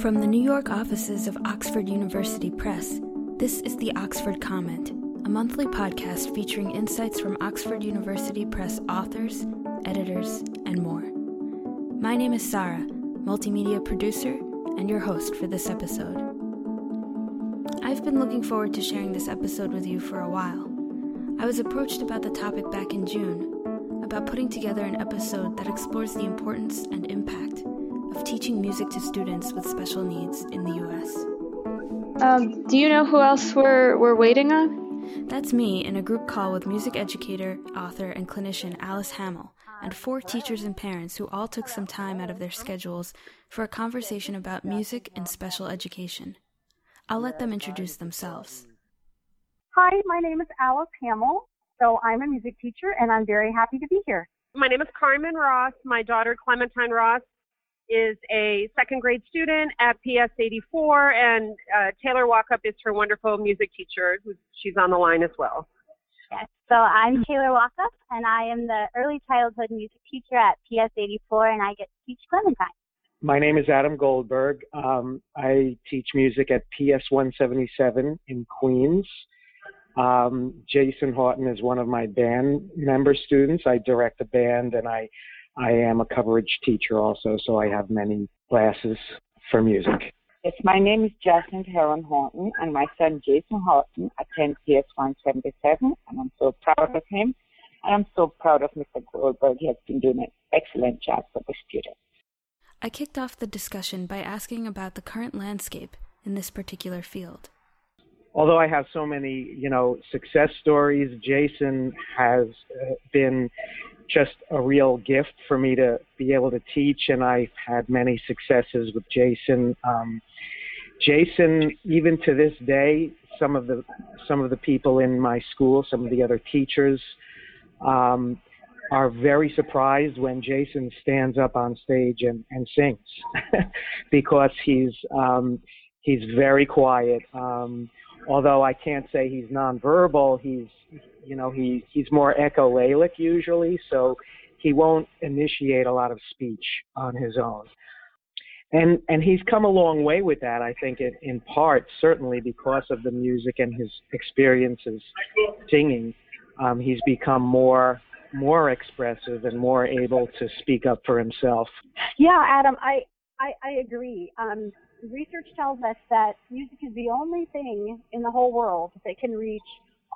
From the New York offices of Oxford University Press, this is the Oxford Comment, a monthly podcast featuring insights from Oxford University Press authors, editors, and more. My name is Sara, multimedia producer, and your host for this episode. I've been looking forward to sharing this episode with you for a while. I was approached about the topic back in June, about putting together an episode that explores the importance and impact of teaching music to students with special needs in the U.S. Um, do you know who else we're, we're waiting on? That's me in a group call with music educator, author, and clinician Alice Hammel, and four teachers and parents who all took some time out of their schedules for a conversation about music and special education. I'll let them introduce themselves. Hi, my name is Alice Hammel. So I'm a music teacher and I'm very happy to be here. My name is Karmen Ross. My daughter Clementine Ross is a second grade student at PS 84, and uh, Taylor Walkup is her wonderful music teacher. Who's, she's on the line as well. Yes, so I'm Taylor Walkup, and I am the early childhood music teacher at PS 84, and I get to teach Clementine. My name is Adam Goldberg. Um, I teach music at PS 177 in Queens. Um, Jason Haughton is one of my band member students. I direct a band and I I am a coverage teacher also, so I have many classes for music. Yes, my name is Jacinth Heron Haughton, and my son Jason Haughton attends PS 177, and I'm so proud of him. And I'm so proud of Mr. Goldberg. He has been doing an excellent job for the students. I kicked off the discussion by asking about the current landscape in this particular field. Although I have so many, you know, success stories, Jason has uh, been just a real gift for me to be able to teach, and I've had many successes with Jason. Um, Jason, even to this day, some of the some of the people in my school, some of the other teachers, um, are very surprised when Jason stands up on stage and, and sings, because he's um, he's very quiet. Um, although I can't say he's nonverbal, he's you know he he's more echolalic usually, so he won't initiate a lot of speech on his own. And and he's come a long way with that, I think, in, in part certainly because of the music and his experiences singing. Um, he's become more more expressive and more able to speak up for himself. Yeah, Adam, I I, I agree. Um, research tells us that music is the only thing in the whole world that can reach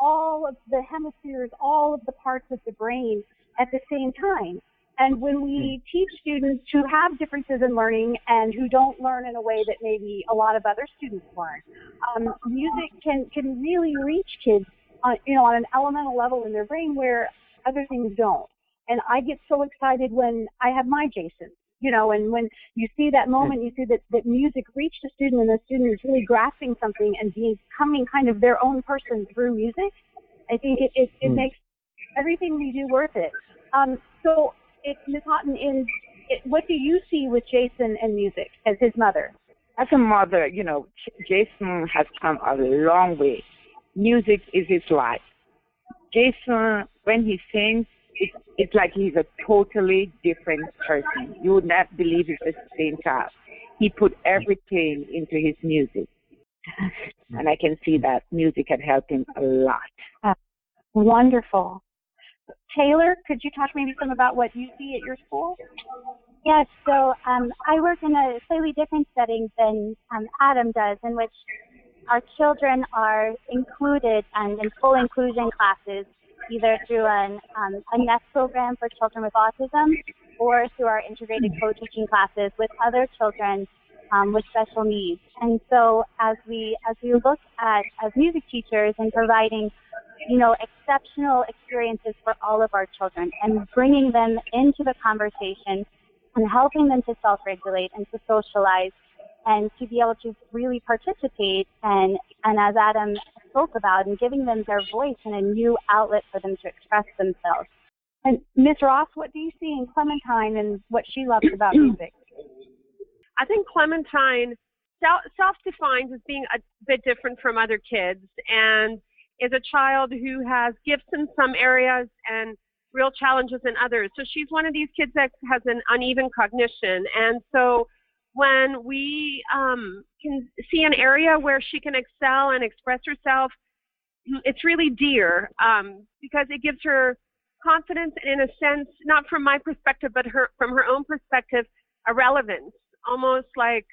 all of the hemispheres, all of the parts of the brain at the same time. And when we hmm. teach students who have differences in learning and who don't learn in a way that maybe a lot of other students learn, um, music can, can really reach kids, on, you know, on an elemental level in their brain where other things don't. And I get so excited when I have my Jason you know, and when you see that moment, you see that, that music reached a student and the student is really grasping something and becoming kind of their own person through music. I think it, it, it mm. makes everything we do worth it. Um, so, it, Ms. Haughton, in, it, what do you see with Jason and music as his mother? As a mother, you know, Jason has come a long way. Music is his life. Jason, when he sings, it's, it's like he's a totally different person. You would not believe it's the same child. He put everything into his music. And I can see that music had helped him a lot. Uh, wonderful. Taylor, could you talk maybe some about what you see at your school? Yes, so um, I work in a slightly different setting than um, Adam does, in which our children are included and in full inclusion classes either through an, um, a NEST program for children with autism or through our integrated co-teaching classes with other children um, with special needs. And so as we as we look at as music teachers and providing you know exceptional experiences for all of our children and bringing them into the conversation and helping them to self-regulate and to socialize and to be able to really participate and and as Adam spoke about and giving them their voice and a new outlet for them to express themselves. And Ms. Ross, what do you see in Clementine and what she loves about music? I think Clementine self defines as being a bit different from other kids and is a child who has gifts in some areas and real challenges in others. So she's one of these kids that has an uneven cognition. And so when we um, can see an area where she can excel and express herself, it's really dear um, because it gives her confidence and, in a sense, not from my perspective, but her from her own perspective, a relevance, almost like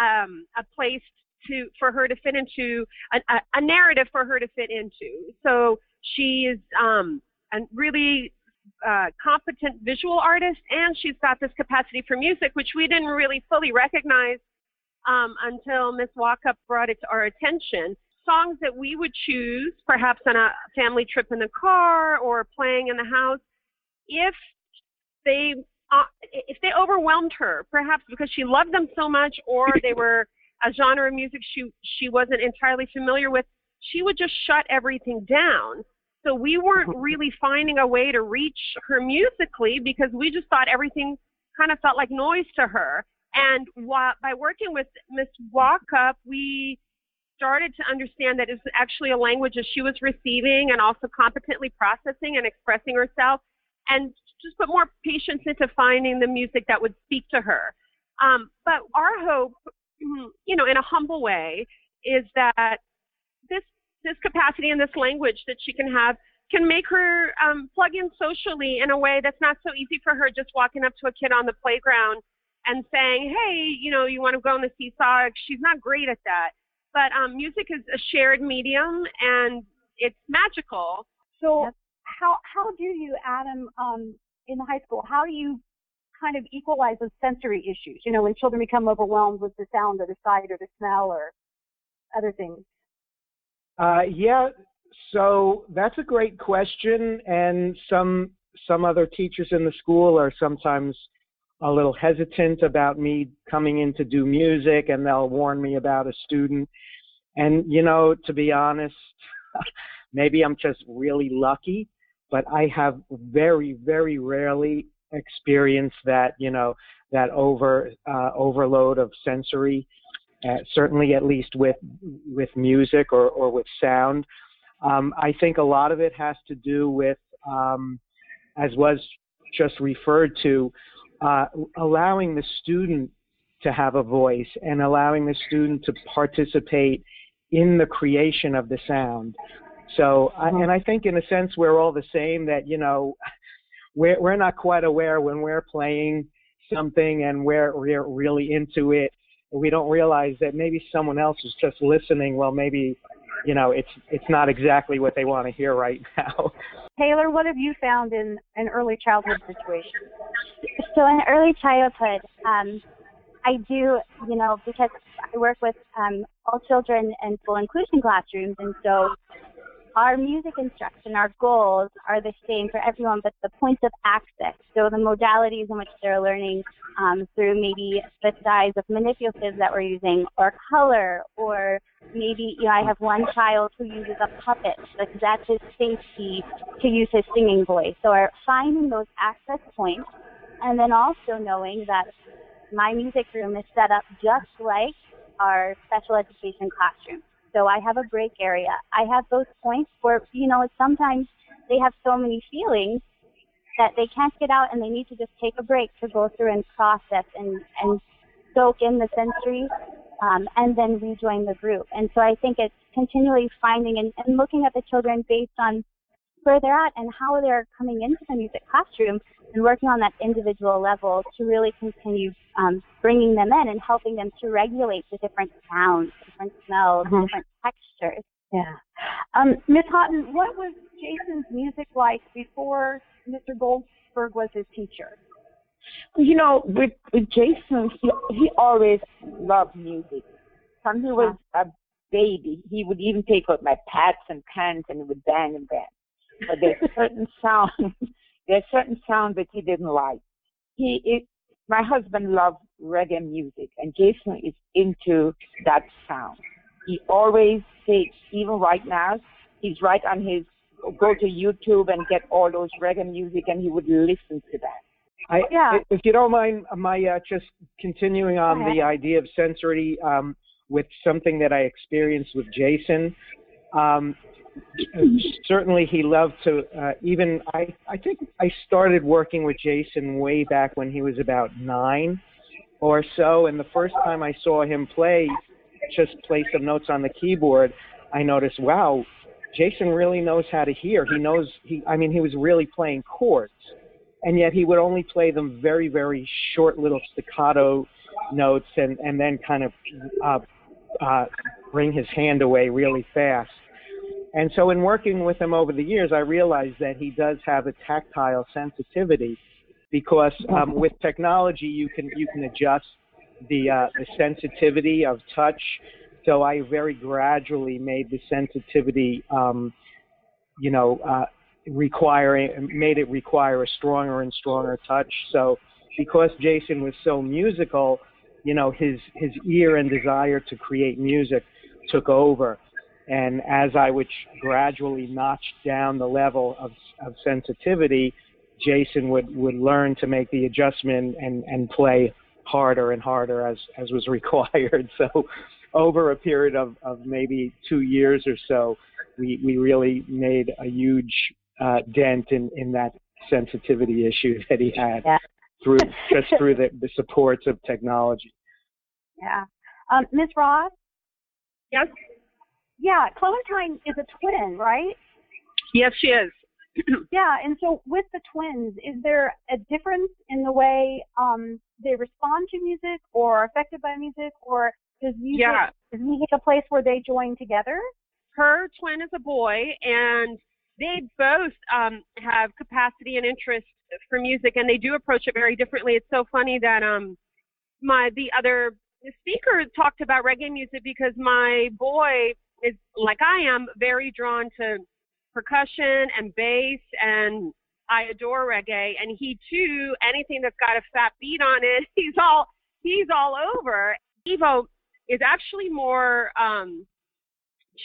um, a place to for her to fit into a, a, narrative for her to fit into. So she is um, a really uh, competent visual artist, and she's got this capacity for music, which we didn't really fully recognize um, until Miss Walkup brought it to our attention. Songs that we would choose, perhaps on a family trip in the car or playing in the house, if they uh, if they overwhelmed her, perhaps because she loved them so much, or they were a genre of music she she wasn't entirely familiar with, she would just shut everything down. So we weren't really finding a way to reach her musically because we just thought everything kind of felt like noise to her. And by working with Miss Walkup, we started to understand that it's actually a language that she was receiving and also competently processing and expressing herself, and just put more patience into finding the music that would speak to her. Um, but our hope, you know, in a humble way, is that this this capacity and this language that she can have can make her um, plug in socially in a way that's not so easy for her just walking up to a kid on the playground and saying, hey, you know, you want to go on the seesaw. She's not great at that. But um, music is a shared medium and it's magical. So, yep. how, how do you, Adam, um, in high school, how do you kind of equalize those sensory issues? You know, when children become overwhelmed with the sound or the sight or the smell or other things. Uh, yeah, so that's a great question, and some some other teachers in the school are sometimes a little hesitant about me coming in to do music, and they'll warn me about a student. And you know, to be honest, maybe I'm just really lucky, but I have very, very rarely experienced that you know that over uh, overload of sensory uh, certainly at least with with music or, or with sound. Um, I think a lot of it has to do with, um, as was just referred to, uh, allowing the student to have a voice and allowing the student to participate in the creation of the sound. So, mm-hmm. and I think in a sense we're all the same. That you know, we're we're not quite aware when we're playing something and we're we're really into it we don't realize that maybe someone else is just listening. Well, maybe you know it's it's not exactly what they want to hear right now. Taylor, what have you found in an early childhood situation? So in early childhood, um, I do, you know, because I work with um, all children in full inclusion classrooms, and so our music instruction, our goals are the same for everyone, but the points of access, so the modalities in which they're learning um, through maybe the size of manipulatives that we're using, or color, or maybe, you know, I have one child who uses a puppet because that's his safety to use his singing voice. So finding those access points, and then also knowing that my music room is set up just like our special education classroom. So I have a break area. I have those points where, you know, sometimes they have so many feelings that they can't get out and they need to just take a break to go through and process and, and soak in the sensory um, and then rejoin the group. And so I think it's continually finding and, and looking at the children based on where they're at and how they're coming into the music classroom and working on that individual level to really continue um, bringing them in and helping them to regulate the different sounds, different smells, mm-hmm. different textures. Yeah. Um, Ms. Haughton, what was Jason's music like before Mr. Goldberg was his teacher? You know, with, with Jason, he, he always loved music. When he was a baby, he would even take out my pads and pans and he would bang and bang. But there's certain sounds there's certain sounds that he didn't like. He it, my husband loves reggae music, and Jason is into that sound. He always takes, even right now, he's right on his go to YouTube and get all those reggae music, and he would listen to that. I, yeah. If you don't mind, my uh, just continuing on the idea of sensory um, with something that I experienced with Jason. Um, certainly he loved to uh, even I I think I started working with Jason way back when he was about 9 or so. And the first time I saw him play, just play some notes on the keyboard, I noticed, wow, Jason really knows how to hear. He knows he I mean he was really playing chords. And yet he would only play them very, very short little staccato notes and, and then kind of uh, uh, bring his hand away really fast. And so in working with him over the years, I realized that he does have a tactile sensitivity because um, with technology you can you can adjust the uh, the sensitivity of touch. So I very gradually made the sensitivity, um, you know, uh, requiring made it require a stronger and stronger touch. So because Jason was so musical, you know, his his ear and desire to create music took over. And as I would gradually notch down the level of, of sensitivity, Jason would, would learn to make the adjustment and, and play harder and harder as, as was required. So over a period of, of maybe two years or so, we, we really made a huge uh, dent in, in that sensitivity issue that he had yeah. through just through the, the supports of technology. Yeah. Um, Ms. Ross? Yes. Yeah, Clementine is a twin, right? Yes, she is. yeah, and so with the twins, is there a difference in the way um, they respond to music or are affected by music, or does music yeah. is music a place where they join together? Her twin is a boy, and they both um, have capacity and interest for music, and they do approach it very differently. It's so funny that um, my the other speaker talked about reggae music because my boy is like I am very drawn to percussion and bass and I adore reggae and he too anything that's got a fat beat on it he's all he's all over Evo is actually more um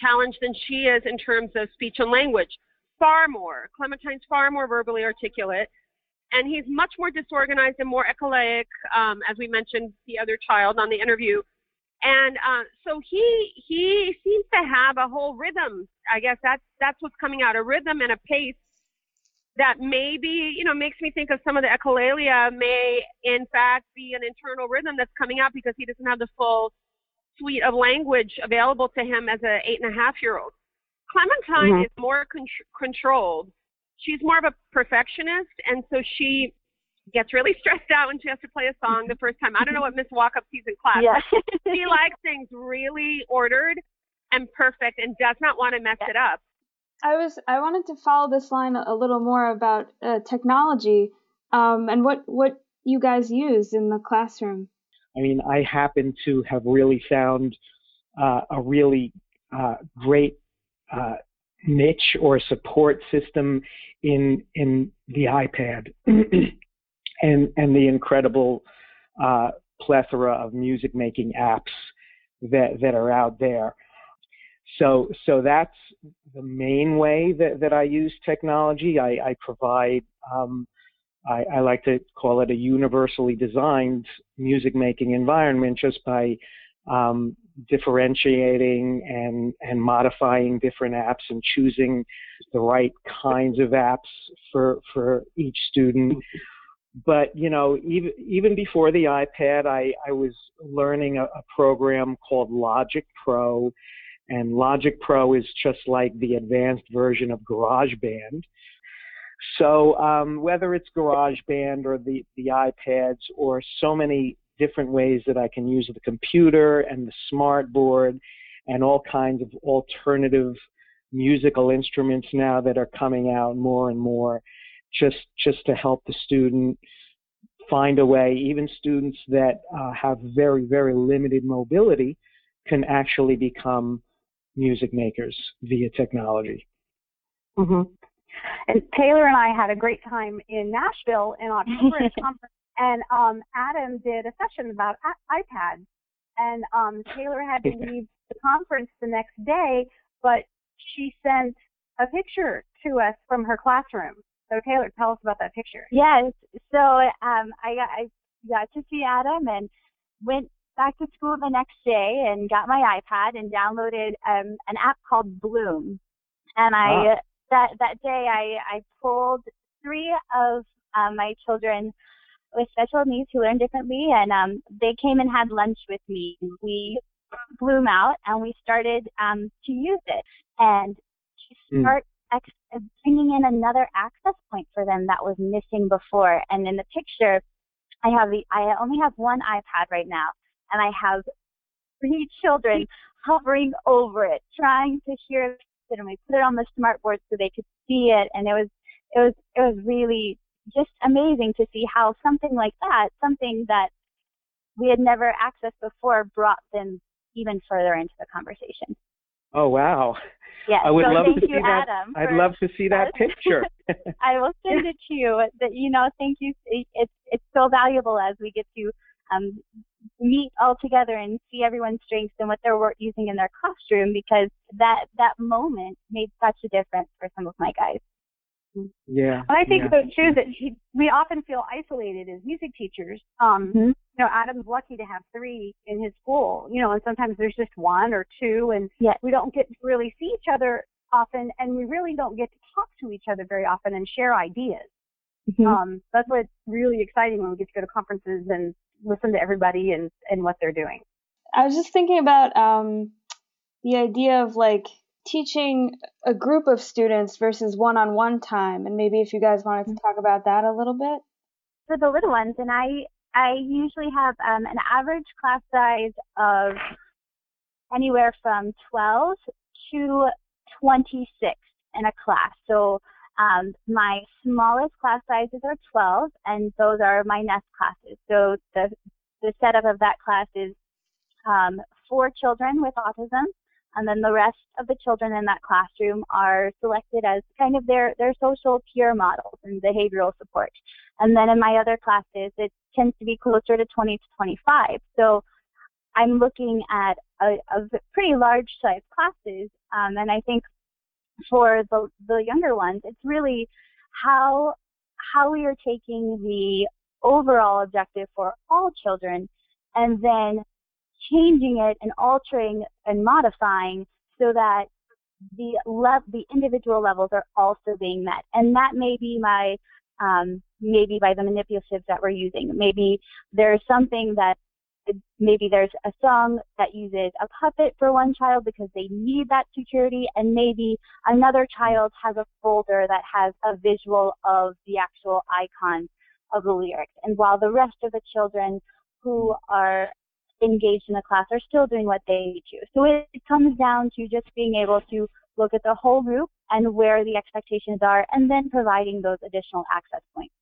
challenged than she is in terms of speech and language far more Clementine's far more verbally articulate and he's much more disorganized and more echolalic um, as we mentioned the other child on the interview and uh, so he he seems to have a whole rhythm. I guess that's that's what's coming out a rhythm and a pace that maybe you know makes me think of some of the echolalia may in fact be an internal rhythm that's coming out because he doesn't have the full suite of language available to him as a eight and a half year old. Clementine mm-hmm. is more con- controlled. She's more of a perfectionist, and so she gets really stressed out when she has to play a song the first time. I don't know what Miss Walkup sees in class. Yeah. she likes things really ordered and perfect and does not want to mess it up. I was I wanted to follow this line a little more about uh, technology um, and what what you guys use in the classroom. I mean, I happen to have really found uh, a really uh, great uh, niche or support system in in the iPad. and and the incredible uh, plethora of music making apps that that are out there. So so that's the main way that, that I use technology. I, I provide um, I, I, like to call it a universally designed music making environment just by um, differentiating and, and modifying different apps and choosing the right kinds of apps for, for each student. But you know even even before the ipad i i was learning a, a, program called logic pro. And logic pro is just like the advanced version of garageband. So um, whether it's garageband or the the ipads or so many different ways that i can use the computer and the smart board and all kinds of alternative musical instruments now that are coming out more and more just just to help the student find a way. Even students that uh, have very very limited mobility can actually become music makers via technology. Mm-hmm. And Taylor and I had a great time in Nashville in October conference, and um, Adam did a session about iPads, and um, Taylor had to leave the conference the next day, but she sent a picture to us from her classroom so Taylor, tell us about that picture. Yes. So um, I, got, I got to see Adam and went back to school the next day and got my iPad and downloaded um, an app called Bloom. And I ah. that that day I I pulled three of um, my children with special needs who learn differently, and um, they came and had lunch with me. We blew them out, and we started um, to use it and to hmm. start mm. ex- bringing in another access point for them that was missing before. And in the picture, I have the I only have one iPad right now, and I have three children hovering over it, trying to hear it. And we put it on the smart board so they could see it, and it was it was it was really just amazing to see how something like that, something that we had never accessed before, brought them even further into the conversation. Oh wow! Yeah, I would so love thank to you, see that. Adam, I'd love to see that picture. I will send it to you. That you know, thank you. It's it's so valuable as we get to um, meet all together and see everyone's strengths and what they're using in their classroom because that that moment made such a difference for some of my guys. Yeah. And I think yeah. so too that he, we often feel isolated as music teachers. Um, mm-hmm. You know, Adam's lucky to have three in his school. You know, and sometimes there's just one or two, and yes. we don't get to really see each other often, and we really don't get to talk to each other very often and share ideas. Mm-hmm. Um, that's what's really exciting when we get to go to conferences and listen to everybody and, and what they're doing. I was just thinking about um, the idea of like teaching a group of students versus one-on-one time, and maybe if you guys wanted to talk about that a little bit. For the little ones, and I I usually have um, an average class size of anywhere from 12 to 26 in a class. So um, my smallest class sizes are 12, and those are my nest classes. So the the setup of that class is um, four children with autism, and then the rest of the children in that classroom are selected as kind of their their social peer models and behavioral support. And then in my other classes, it tends to be closer to 20 to 25. So I'm looking at a, a pretty large size classes, um, and I think for the the younger ones, it's really how how we are taking the overall objective for all children and then changing it and altering and modifying so that the le- the individual levels are also being met. And that may be my um, maybe by the manipulatives that we're using. Maybe there's something that maybe there's a song that uses a puppet for one child because they need that security and maybe another child has a folder that has a visual of the actual icons of the lyrics and while the rest of the children who are engaged in the class are still doing what they do so it, it comes down to just being able to look at the whole group and where the expectations are and then providing those additional access points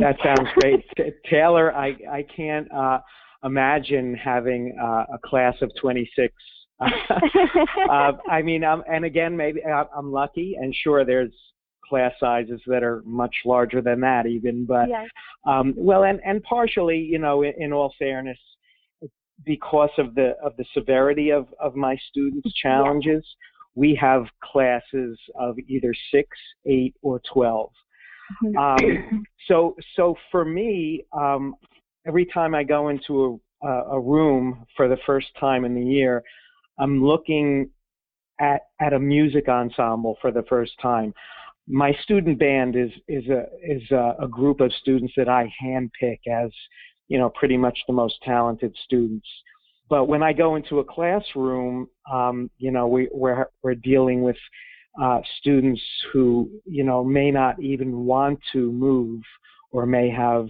that sounds great taylor i i can't uh imagine having uh, a class of 26. uh, I mean, um, and again, maybe uh, I'm lucky, and sure, there's class sizes that are much larger than that, even. But yes. um, well, and and partially, you know, in, in all fairness, because of the of the severity of of my students' challenges, we have classes of either six, eight, or 12 mm-hmm. um, so so for me, um, every time I go into a, a room for the first time in the year, I'm looking at at a music ensemble for the first time. My student band is is a is a, a group of students that I handpick as you know pretty much the most talented students. But when I go into a classroom, um, you know we we're we're dealing with uh, students who you know may not even want to move or may have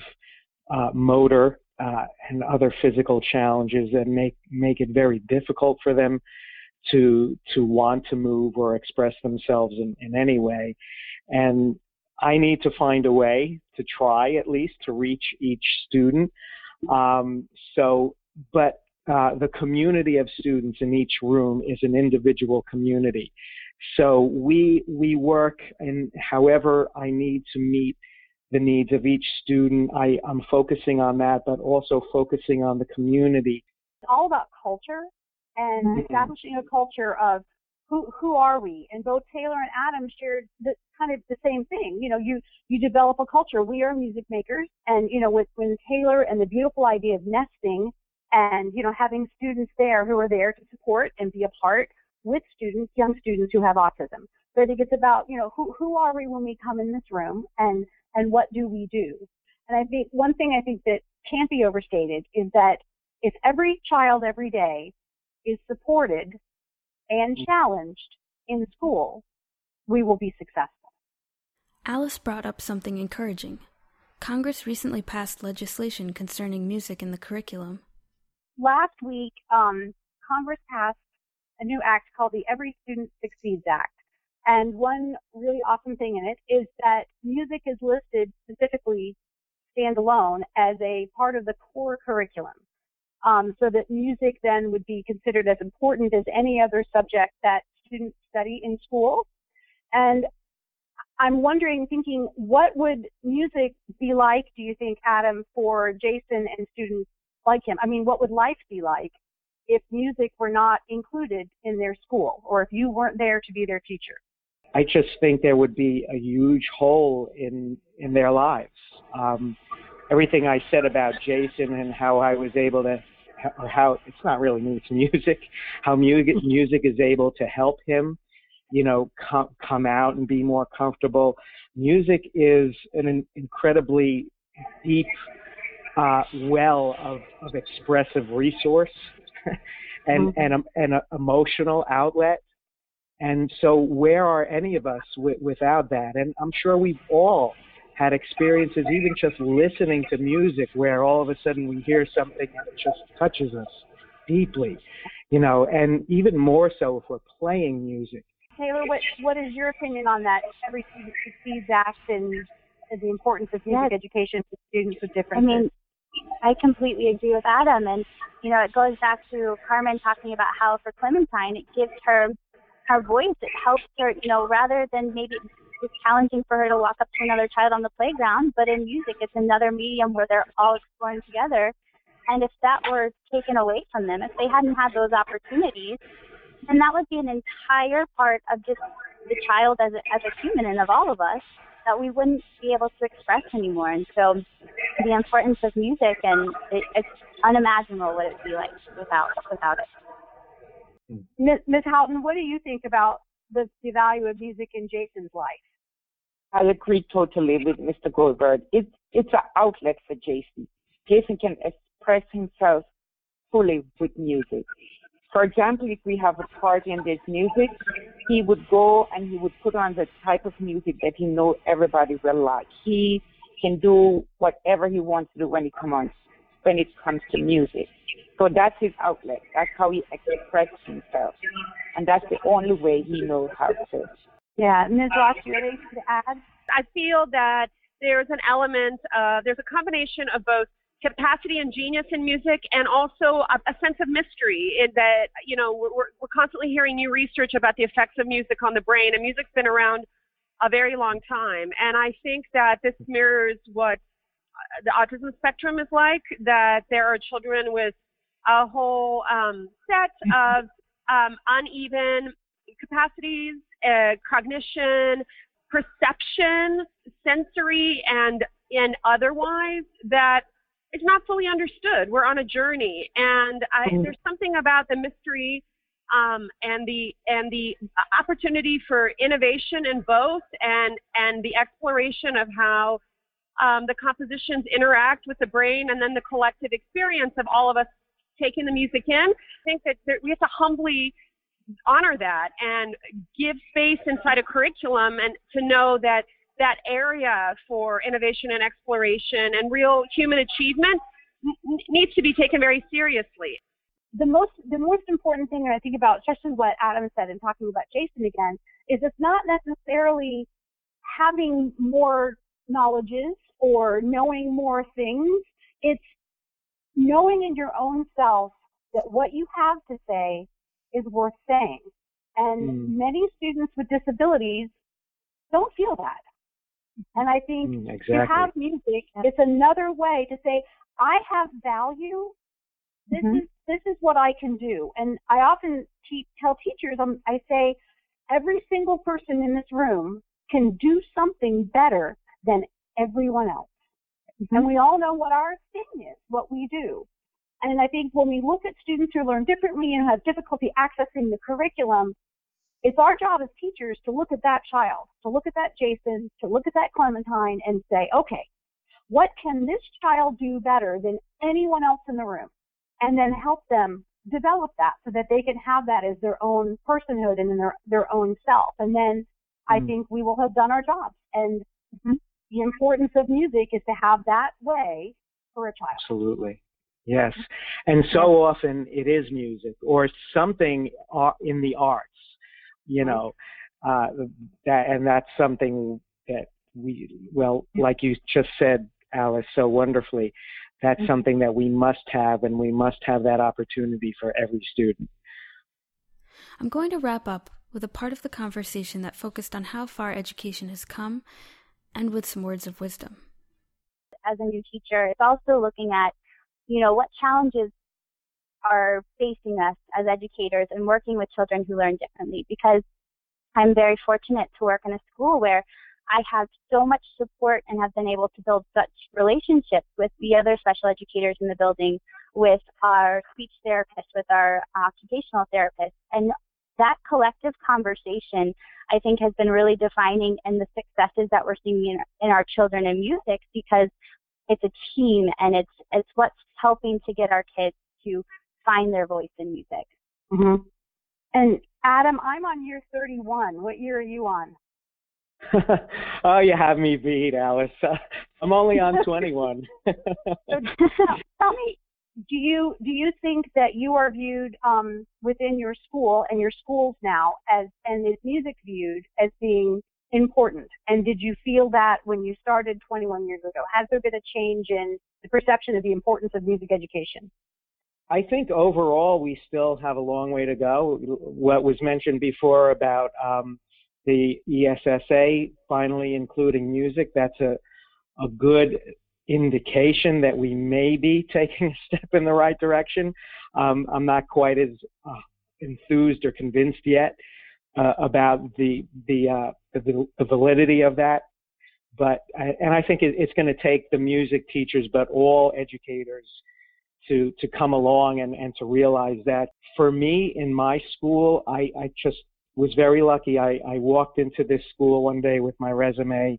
uh, motor uh, and other physical challenges that make make it very difficult for them to to want to move or express themselves in, in any way. And I need to find a way to try at least to reach each student. Um, so, but uh, the community of students in each room is an individual community. So we we work and however I need to meet the needs of each student. I, I'm focusing on that, but also focusing on the community. It's all about culture and mm-hmm. establishing a culture of who who are we? And both Taylor and Adam shared the kind of the same thing. You know, you you develop a culture. We are music makers, and you know, with when Taylor and the beautiful idea of nesting, and you know, having students there who are there to support and be a part with students, young students who have autism. So I think it's about you know who who are we when we come in this room, and and what do we do? And I think one thing I think that can't be overstated is that if every child every day is supported and mm. challenged in school, we will be successful. Alice brought up something encouraging. Congress recently passed legislation concerning music in the curriculum. Last week, um, Congress passed a new act called the Every Student Succeeds Act. And one really awesome thing in it is that music is listed specifically standalone as a part of the core curriculum. Um, so that music then would be considered as important as any other subject that students study in school. And I'm wondering, thinking, what would music be like, do you think, Adam, for Jason and students like him? I mean, what would life be like if music were not included in their school or if you weren't there to be their teacher? I just think there would be a huge hole in in their lives. Um, everything I said about Jason and how I was able to, or how it's not really me, it's music, how music music is able to help him, you know, come come out and be more comfortable. Music is an incredibly deep uh, well of, of expressive resource and mm-hmm. and and an emotional outlet and so, where are any of us w- without that? And I'm sure we've all had experiences, even just listening to music, where all of a sudden we hear something and it just touches us deeply, you know, and even more so if we're playing music. Taylor, what what is your opinion on that? Every student succeeds act and the importance of music yes. education for students with differences. I mean, I completely agree with Adam, and you know, it goes back to Karmen talking about how for Clementine, it gives her her voice. It helps her, you know, rather than maybe it's challenging for her to walk up to another child on the playground, but in music, it's another medium where they're all exploring together. And if that were taken away from them, if they hadn't had those opportunities, then that would be an entire part of just the child as a, as a human and of all of us that we wouldn't be able to express anymore. And so the importance of music and it, it's unimaginable what it'd be like without without it. Ms. Haughton, what do you think about the, the value of music in Jason's life? I agree totally with Mr. Goldberg. It's it's an outlet for Jason. Jason can express himself fully with music. For example, if we have a party and there's music, he would go and he would put on the type of music that he knows everybody will like. He can do whatever he wants to do when he comes on, when it comes to music. So that's his outlet. That's how he expresses himself. And that's the only way he knows how to. Yeah. Ms. Ross, you have anything to add? I feel that there's an element, uh, there's a combination of both capacity and genius in music and also a, a sense of mystery in that, you know, we're, we're constantly hearing new research about the effects of music on the brain and music's been around a very long time. And I think that this mirrors what the autism spectrum is like, that there are children with a whole um, set of um, uneven capacities, uh, cognition, perception, sensory, and and otherwise that is not fully understood. We're on a journey, and I, mm-hmm. there's something about the mystery um, and the and the opportunity for innovation in both, and and the exploration of how um, the compositions interact with the brain, and then the collective experience of all of us taking the music in. I think that there, we have to humbly honor that and give space inside a curriculum and to know that that area for innovation and exploration and real human achievement n- needs to be taken very seriously. The most the most important thing I think about, especially what Adam said in talking about Jason again, is it's not necessarily having more knowledges or knowing more things. It's knowing in your own self that what you have to say is worth saying. And mm. many students with disabilities don't feel that. And I think mm, exactly. to have music, it's another way to say, I have value. This mm-hmm. is this is what I can do. And I often te- tell teachers, um, I say, every single person in this room can do something better than everyone else. Mm-hmm. And we all know what our thing is, what we do. And I think when we look at students who learn differently and have difficulty accessing the curriculum, it's our job as teachers to look at that child, to look at that Jason, to look at that Clementine and say, okay, what can this child do better than anyone else in the room? And then help them develop that so that they can have that as their own personhood and their, their own self. And then I mm. think we will have done our job. And mm-hmm. the importance of music is to have that way for a child. Absolutely. Yes. And so often it is music or something in the arts, you know, uh, that, and that's something that we, well, like you just said, Alice, so wonderfully, that's mm-hmm. something that we must have and we must have that opportunity for every student. I'm going to wrap up with a part of the conversation that focused on how far education has come and with some words of wisdom. As a new teacher, it's also looking at, you know, what challenges are facing us as educators and working with children who learn differently because I'm very fortunate to work in a school where I have so much support and have been able to build such relationships with the other special educators in the building, with our speech therapists, with our occupational therapists. And that collective conversation, I think, has been really defining in the successes that we're seeing in, in our children in music because it's a team and it's it's what's helping to get our kids to find their voice in music. Mm-hmm. And Adam, I'm on year 31. What year are you on? oh, you have me beat, Alice. Uh, I'm only on 21. so tell me, do you do you think that you are viewed um, within your school and your schools now as and is music viewed as being important? And did you feel that when you started 21 years ago? Has there been a change in the perception of the importance of music education? I think overall we still have a long way to go. What was mentioned before about um, the ESSA finally including music, that's a, a good indication that we may be taking a step in the right direction. Um, I'm not quite as uh, enthused or convinced yet uh, about the the, uh, the, the validity of that, but and I think it, it's going to take the music teachers, but all educators to to come along and and to realize that. For me, in my school, I I just was very lucky. I, I walked into this school one day with my resume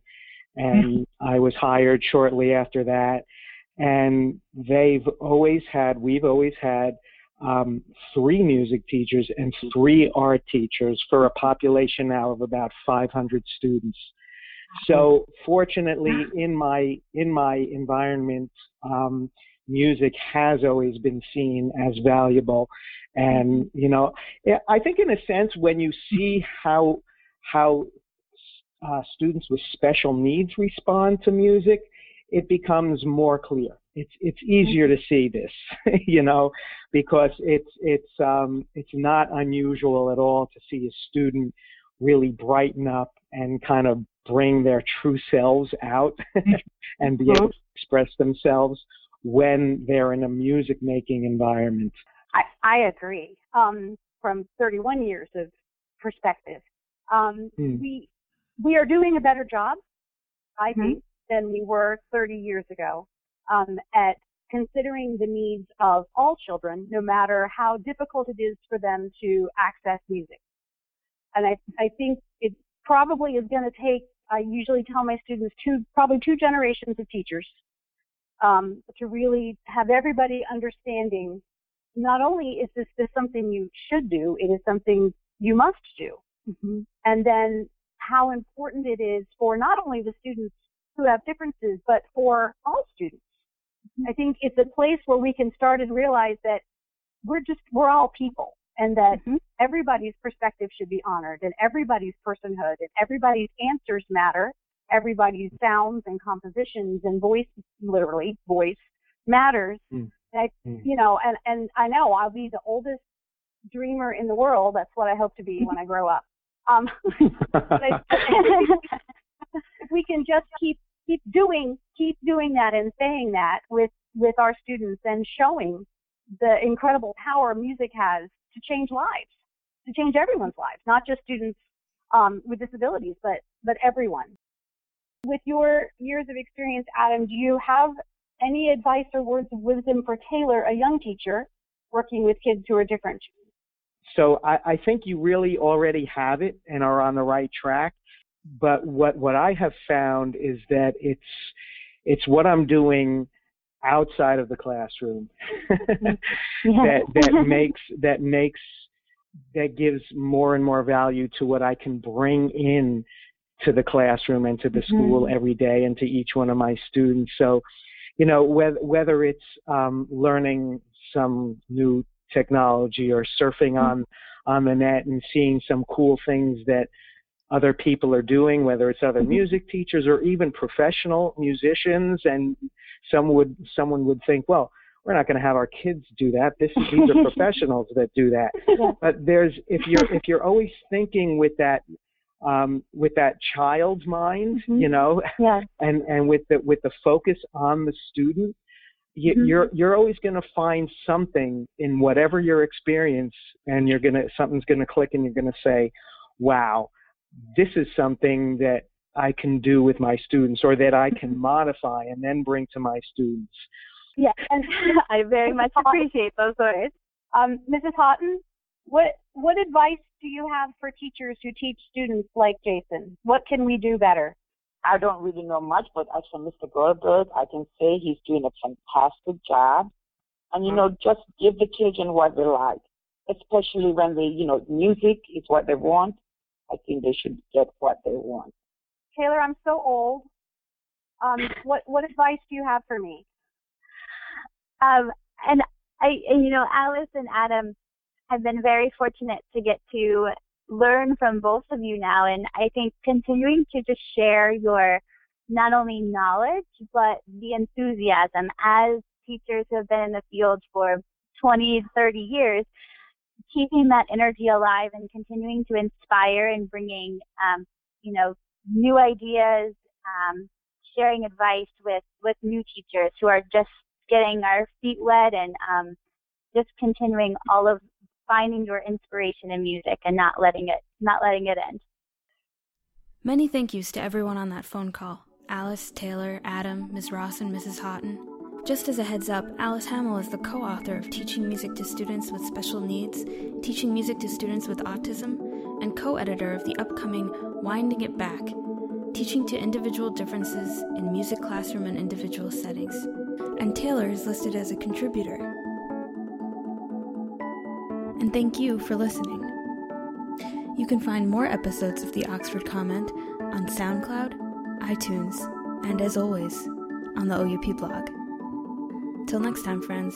and mm-hmm. I was hired shortly after that. And they've always had, we've always had um, three music teachers and three art teachers for a population now of about 500 students. So fortunately, in my in my environment, um, music has always been seen as valuable. And, you know, I think in a sense, when you see how, how uh, students with special needs respond to music, it becomes more clear. It's it's easier to see this, you know, because it's it's um, it's not unusual at all to see a student really brighten up and kind of bring their true selves out and be able to express themselves when they're in a music making environment. I, I agree. Um, from 31 years of perspective, um, hmm. we we are doing a better job, I hmm. think, than we were 30 years ago um, at considering the needs of all children, no matter how difficult it is for them to access music. And I, I think it probably is going to take. I usually tell my students two, probably two generations of teachers um, to really have everybody understanding not only is this, this something you should do, it is something you must do. Mm-hmm. And then how important it is for not only the students who have differences, but for all students. Mm-hmm. I think it's a place where we can start and realize that we're just, we're all people and that mm-hmm. everybody's perspective should be honored and everybody's personhood and everybody's answers matter everybody's sounds and compositions and voice, literally voice matters. Mm. I, mm. you know, and, and I know I'll be the oldest dreamer in the world. That's what I hope to be when I grow up. Um, if we can just keep, keep doing, keep doing that and saying that with, with our students and showing the incredible power music has to change lives, to change everyone's lives, not just students um, with disabilities, but but everyone with your years of experience, Adam, do you have any advice or words of wisdom for Taylor, a young teacher working with kids who are different? So I, I think you really already have it and are on the right track. But what, what I have found is that it's, it's what I'm doing outside of the classroom mm-hmm. that that makes that makes that gives more and more value to what I can bring in to the classroom and to the mm-hmm. school every day and to each one of my students. So, you know, whether whether it's um, learning some new technology or surfing mm-hmm. on on the net and seeing some cool things that other people are doing, whether it's other mm-hmm. music teachers or even professional musicians. And some would someone would think, well, we're not going to have our kids do that. This these are professionals that do that. Yeah. But there's if you're if you're always thinking with that um, with that child's mind, mm-hmm. you know, yeah. and and with the with the focus on the student, you, mm-hmm. you're you're always going to find something in whatever your experience, and you're gonna something's going to click, and you're going to say, "Wow, this is something that I can do with my students or that I can modify and then bring to my students. Yeah, and I very much appreciate those words. Um, Mrs. Haughton, what what advice do you have for teachers who teach students like Jason? What can we do better? I don't really know much, but as for Mr. Goldberg, I can say he's doing a fantastic job. And you know, just give the children what they like, especially when they, you know, music is what they want. I think they should get what they want. Taylor, I'm so old. Um, what what advice do you have for me? Um, and I, and, you know, Alice and Adam have been very fortunate to get to learn from both of you now, and I think continuing to just share your not only knowledge but the enthusiasm. As teachers who have been in the field for 20, 30 years keeping that energy alive and continuing to inspire and bringing, um, you know, new ideas, um, sharing advice with, with new teachers who are just getting our feet wet and um, just continuing all of finding your inspiration in music and not letting it not letting it end. Many thank yous to everyone on that phone call. Alice, Taylor, Adam, Ms. Ross, and Mrs. Haughton. Just as a heads up, Alice Hammel is the co author of Teaching Music to Students with Special Needs, Teaching Music to Students with Autism, and co editor of the upcoming Winding It Back Teaching to Individual Differences in Music Classroom and Individual Settings. And Taylor is listed as a contributor. And thank you for listening. You can find more episodes of the Oxford Comment on SoundCloud, iTunes, and as always, on the OUP blog. Till next time, friends.